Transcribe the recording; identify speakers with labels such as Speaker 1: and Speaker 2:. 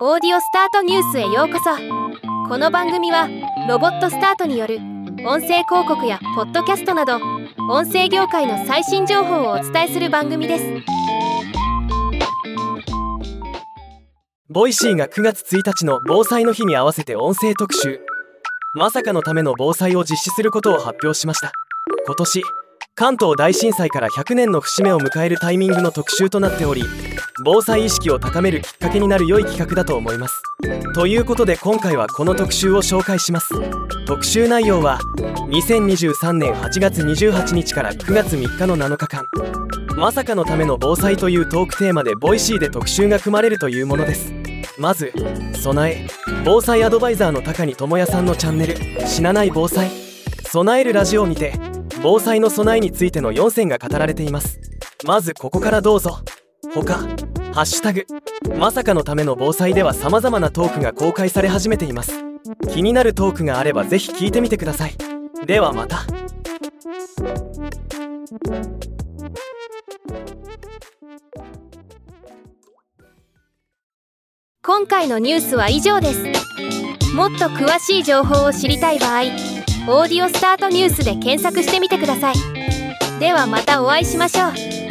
Speaker 1: オーディオスタートニュースへようこそ。この番組はロボットスタートによる音声広告やポッドキャストなど音声業界の最新情報をお伝えする番組です。
Speaker 2: ボイシーが9月1日の防災の日に合わせて音声特集。まさかのための防災を実施することを発表しました。今年関東大震災から100年の節目を迎えるタイミングの特集となっており防災意識を高めるきっかけになる良い企画だと思います。ということで今回はこの特集を紹介します。特集内容は2023年8月28日から9月3日の7日間。まさかのための防災というトークテーマでボイシーで特集が組まれるというものです。まず備え。防災アドバイザーの高荷智也さんのチャンネル「死なない防災」備えるラジオを見て防災の備えについての4選が語られています。まずここからどうぞ。他ハッシュタグ。まさかのための防災では様々なトークが公開され始めています。気になるトークがあればぜひ聞いてみてください。ではまた。
Speaker 1: 今回のニュースは以上です。もっと詳しい情報を知りたい場合「オーディオスタートニュース」で検索してみてください。ではまたお会いしましょう。